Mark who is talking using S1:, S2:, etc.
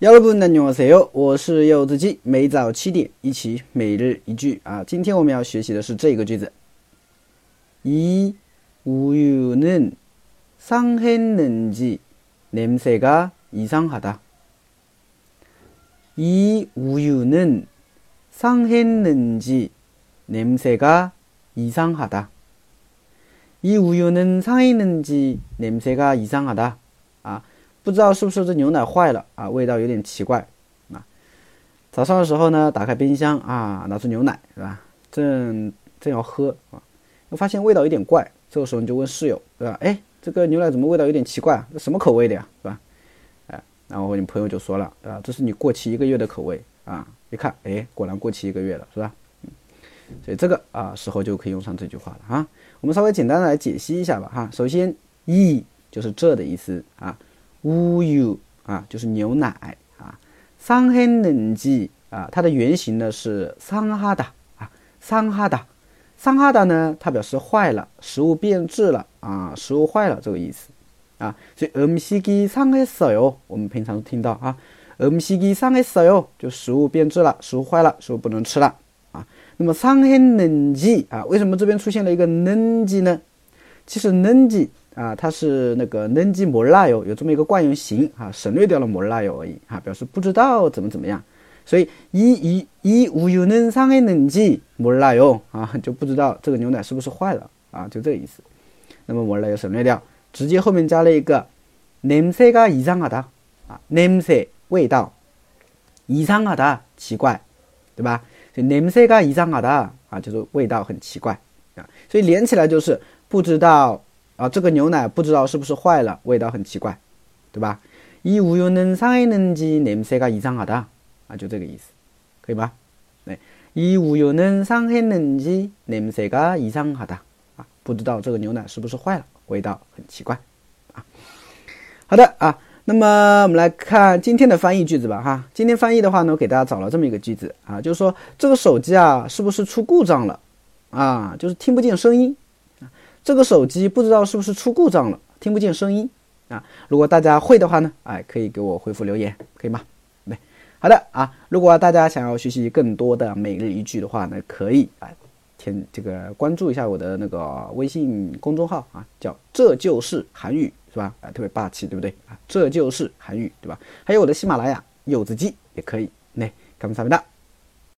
S1: 여러분안녕하세요，我是柚子鸡，每早七点一起每日一句啊。今天我们要学习的是这个句子：이우유는상했는지냄새가이상하다。이우유는상했는지냄새가이상하다。이우유는상했는지냄새가이상하다。啊。 不知道是不是这牛奶坏了啊？味道有点奇怪啊！早上的时候呢，打开冰箱啊，拿出牛奶是吧？正正要喝啊，我发现味道有点怪。这个时候你就问室友对吧？哎，这个牛奶怎么味道有点奇怪啊？这什么口味的呀？是吧？哎，然后你朋友就说了啊，这是你过期一个月的口味啊！一看，哎，果然过期一个月了，是吧？嗯，所以这个啊时候就可以用上这句话了啊。我们稍微简单的来解析一下吧哈。首先，이就是这的意思啊。乌油啊，就是牛奶啊。桑黑冷季啊，它的原型呢是桑哈达啊，桑哈达，桑哈达呢，它表示坏了，食物变质了啊，食物坏了这个意思啊。所以 mshg 桑黑手哟，我们平常都听到啊，mshg 桑黑手哟，就食物变质了，食物坏了，食物不能吃了啊。那么桑黑冷季啊，为什么这边出现了一个冷季呢？其实冷季。啊，它是那个能积摩拉油，有这么一个惯用型啊，省略掉了摩拉油而已啊，表示不知道怎么怎么样。所以，一，一，一，无有能伤害能积摩拉油啊，就不知道这个牛奶是不是坏了啊，就这个意思。那么摩拉油省略掉，直接后面加了一个 name say 啊的啊 name say 味道이상하的奇怪，对吧？所以 name say 的啊，就是味道很奇怪啊，所以连起来就是不知道。啊，这个牛奶不知道是不是坏了，味道很奇怪，对吧？이우유는상했는지냄새가이상하다啊，就这个意思，可以吧？对，이우유는상했는지냄새가이상하다啊，不知道这个牛奶是不是坏了，味道很奇怪啊。好的啊，那么我们来看今天的翻译句子吧哈。今天翻译的话呢，我给大家找了这么一个句子啊，就是说这个手机啊，是不是出故障了啊？就是听不见声音。 这个手机不知道是不是出故障了，听不见声音啊！如果大家会的话呢，哎，可以给我回复留言，可以吗？对，好的啊。如果大家想要学习更多的每日一句的话呢，可以啊，添这个关注一下我的那个微信公众号啊，叫这就是韩语，是吧？啊，特别霸气，对不对啊？这就是韩语，对吧？还有我的喜马拉雅柚子鸡也可以，那感谢大家。